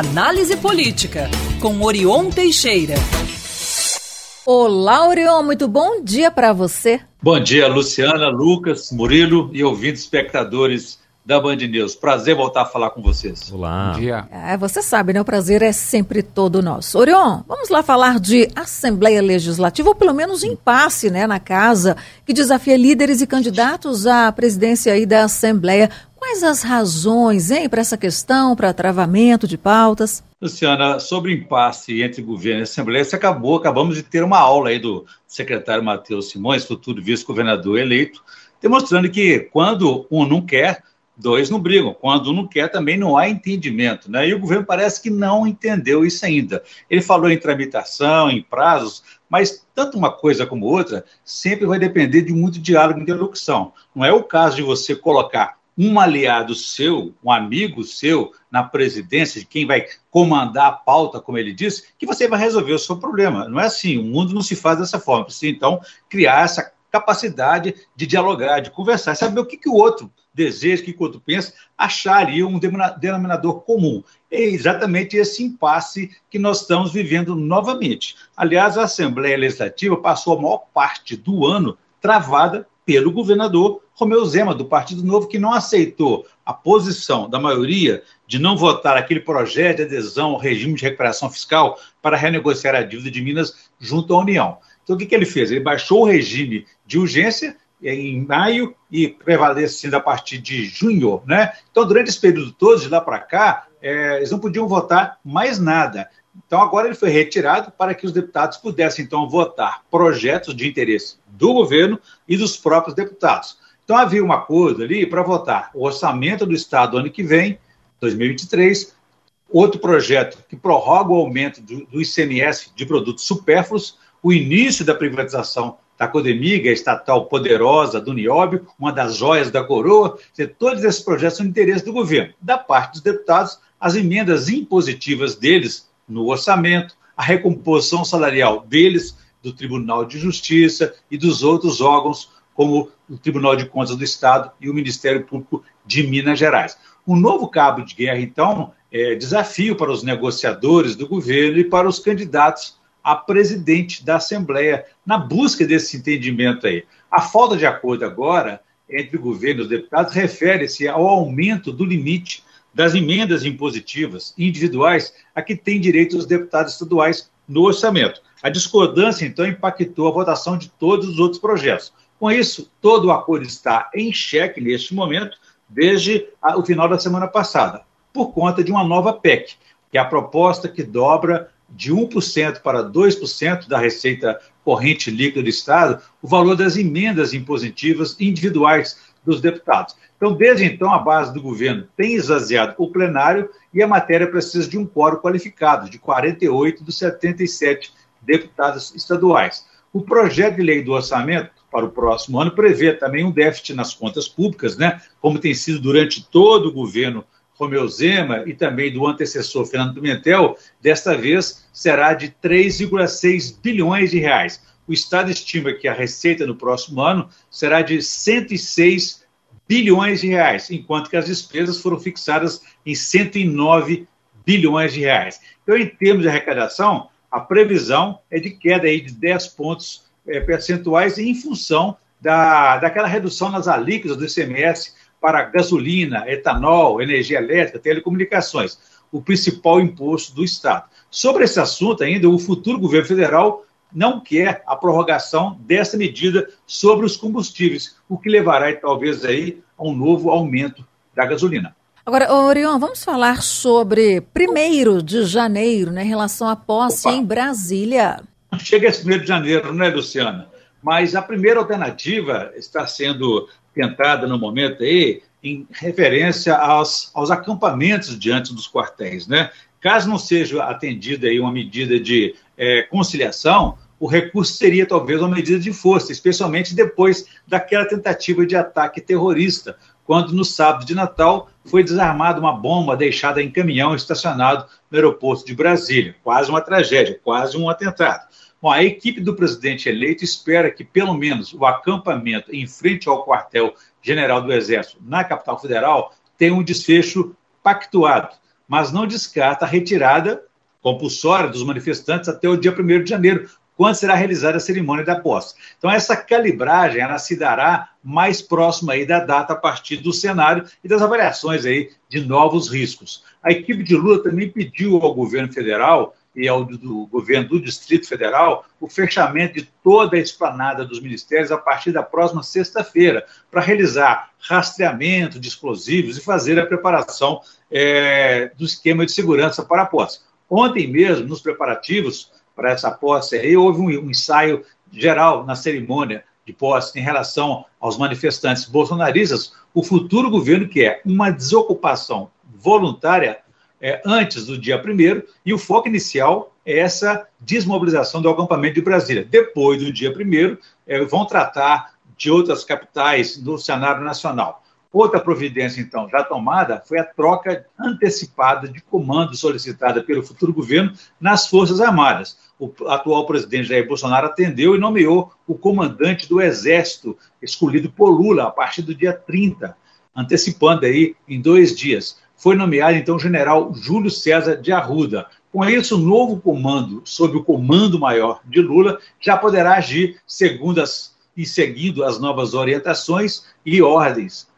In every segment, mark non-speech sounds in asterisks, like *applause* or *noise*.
Análise Política, com Orion Teixeira. Olá, Orion, muito bom dia para você. Bom dia, Luciana, Lucas, Murilo e ouvintes espectadores da Band News. Prazer voltar a falar com vocês. Olá. Bom dia. É, você sabe, né? O prazer é sempre todo nosso. Orion, vamos lá falar de Assembleia Legislativa, ou pelo menos impasse, né, na casa, que desafia líderes e candidatos à presidência aí da Assembleia. Quais as razões, hein, para essa questão, para travamento de pautas? Luciana, sobre o impasse entre governo e Assembleia, você acabou, acabamos de ter uma aula aí do secretário Matheus Simões, futuro vice-governador eleito, demonstrando que quando um não quer, dois não brigam. Quando um não quer, também não há entendimento. Né? E o governo parece que não entendeu isso ainda. Ele falou em tramitação, em prazos, mas tanto uma coisa como outra sempre vai depender de muito diálogo e interlocução. Não é o caso de você colocar um aliado seu, um amigo seu na presidência, de quem vai comandar a pauta, como ele disse, que você vai resolver o seu problema. Não é assim, o mundo não se faz dessa forma. Precisa, então, criar essa capacidade de dialogar, de conversar, saber o que, que o outro deseja, o que, o outro pensa, achar ali um denominador comum. É exatamente esse impasse que nós estamos vivendo novamente. Aliás, a Assembleia Legislativa passou a maior parte do ano travada pelo governador Romeu Zema, do Partido Novo, que não aceitou a posição da maioria de não votar aquele projeto de adesão ao regime de recuperação fiscal para renegociar a dívida de Minas junto à União. Então, o que, que ele fez? Ele baixou o regime de urgência em maio e prevalecendo a partir de junho, né? Então, durante esse período todo, de lá para cá, é, eles não podiam votar mais nada. Então, agora ele foi retirado para que os deputados pudessem, então, votar projetos de interesse do governo e dos próprios deputados. Então, havia um acordo ali para votar o orçamento do Estado ano que vem, 2023, outro projeto que prorroga o aumento do, ICMS de produtos supérfluos, o início da privatização da Codemiga, estatal poderosa do Nióbio, uma das joias da coroa. Todos esses projetos são de interesse do governo. Da parte dos deputados, as emendas impositivas deles no orçamento, a recomposição salarial deles, do Tribunal de Justiça e dos outros órgãos, como o Tribunal de Contas do Estado e o Ministério Público de Minas Gerais. Um novo cabo de guerra, então, é desafio para os negociadores do governo e para os candidatos a presidente da Assembleia, na busca desse entendimento aí. A falta de acordo agora entre o governo e os deputados refere-se ao aumento do limite das emendas impositivas individuais a que têm direito os deputados estaduais no orçamento. A discordância, então, impactou a votação de todos os outros projetos. Com isso, todo o acordo está em xeque neste momento, desde o final da semana passada, por conta de uma nova PEC, que é a proposta que dobra de 1% para 2% da receita corrente líquida do Estado o valor das emendas impositivas individuais dos deputados. Então, desde então, a base do governo tem esvaziado o plenário e a matéria precisa de um quórum qualificado, de 48 dos 77 deputados estaduais. O projeto de lei do orçamento para o próximo ano prevê também um déficit nas contas públicas, né, como tem sido durante todo o governo Romeu Zema e também do antecessor Fernando Pimentel, desta vez será de 3,6 bilhões de reais. O Estado estima que a receita no próximo ano será de 106 bilhões de reais, enquanto que as despesas foram fixadas em 109 bilhões de reais. Então, em termos de arrecadação, a previsão é de queda aí de 10 pontos é, percentuais em função da, daquela redução nas alíquotas do ICMS para gasolina, etanol, energia elétrica, telecomunicações, o principal imposto do Estado. Sobre esse assunto ainda, o futuro governo federal não quer a prorrogação dessa medida sobre os combustíveis, o que levará talvez aí a um novo aumento da gasolina. Agora, Orion, vamos falar sobre 1 de janeiro, né, em relação à posse Opa. em Brasília. Chega esse 1 de janeiro, não é, Luciana? Mas a primeira alternativa está sendo tentada no momento aí em referência aos, aos acampamentos diante dos quartéis, né? Caso não seja atendida aí uma medida de é, conciliação, o recurso seria talvez uma medida de força, especialmente depois daquela tentativa de ataque terrorista, quando no sábado de Natal foi desarmada uma bomba deixada em caminhão estacionado no aeroporto de Brasília. Quase uma tragédia, quase um atentado. Bom, a equipe do presidente eleito espera que, pelo menos, o acampamento em frente ao quartel-general do Exército na capital federal tenha um desfecho pactuado. mas não descarta a retirada compulsória dos manifestantes até o dia 1 de janeiro, quando será realizada a cerimônia da posse. Então, essa calibragem ela se dará mais próxima aí da data a partir do cenário e das avaliações aí de novos riscos. A equipe de Lula também pediu ao governo federal e ao do, governo do Distrito Federal o fechamento de toda a esplanada dos ministérios a partir da próxima sexta-feira, para realizar rastreamento de explosivos e fazer a preparação é, do esquema de segurança para a posse. Ontem mesmo, nos preparativos, para essa posse aí, houve um, um ensaio geral na cerimônia de posse em relação aos manifestantes bolsonaristas, o futuro governo que é uma desocupação voluntária é, antes do dia 1 e o foco inicial é essa desmobilização do acampamento de Brasília. Depois do dia 1 é, vão tratar de outras capitais do cenário nacional. Outra providência, então, já tomada foi a troca antecipada de comando solicitada pelo futuro governo nas Forças Armadas. O atual presidente Jair Bolsonaro atendeu e nomeou o comandante do Exército, escolhido por Lula a partir do dia 30, antecipando aí em dois dias. Foi nomeado, então, o general Júlio César de Arruda. Com isso, o novo comando, sob o comando maior de Lula, já poderá agir segundo as, e seguindo as novas orientações e ordens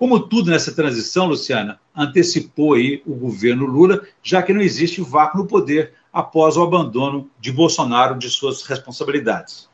como tudo nessa transição, Luciana, antecipou aí o governo Lula, já que não existe vácuo no poder após o abandono de Bolsonaro de suas responsabilidades.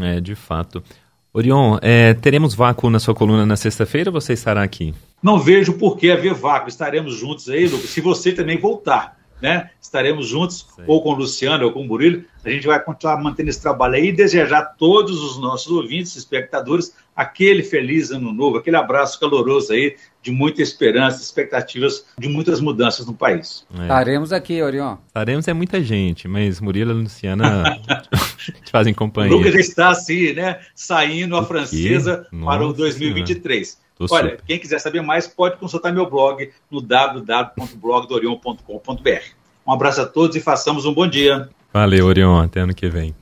É, de fato. Orion, é, teremos vácuo na sua coluna na sexta-feira ou você estará aqui? Não vejo por que haver vácuo. Estaremos juntos aí, Lucas, se você também voltar né? Estaremos juntos, Sim. ou com o Luciano, ou com o Murilo. A gente vai continuar mantendo esse trabalho aí e desejar a todos os nossos ouvintes, espectadores, aquele feliz ano novo, aquele abraço caloroso aí, de muita esperança, expectativas de muitas mudanças no país. É. Estaremos aqui, Orion. Estaremos é muita gente, mas Murilo e Luciana *laughs* te fazem companhia. O Lucas já está assim, né? Saindo a francesa para o 2023. Senhora. Tô Olha, super. quem quiser saber mais pode consultar meu blog no www.blogdorion.com.br. Um abraço a todos e façamos um bom dia. Valeu, Orion. Até ano que vem.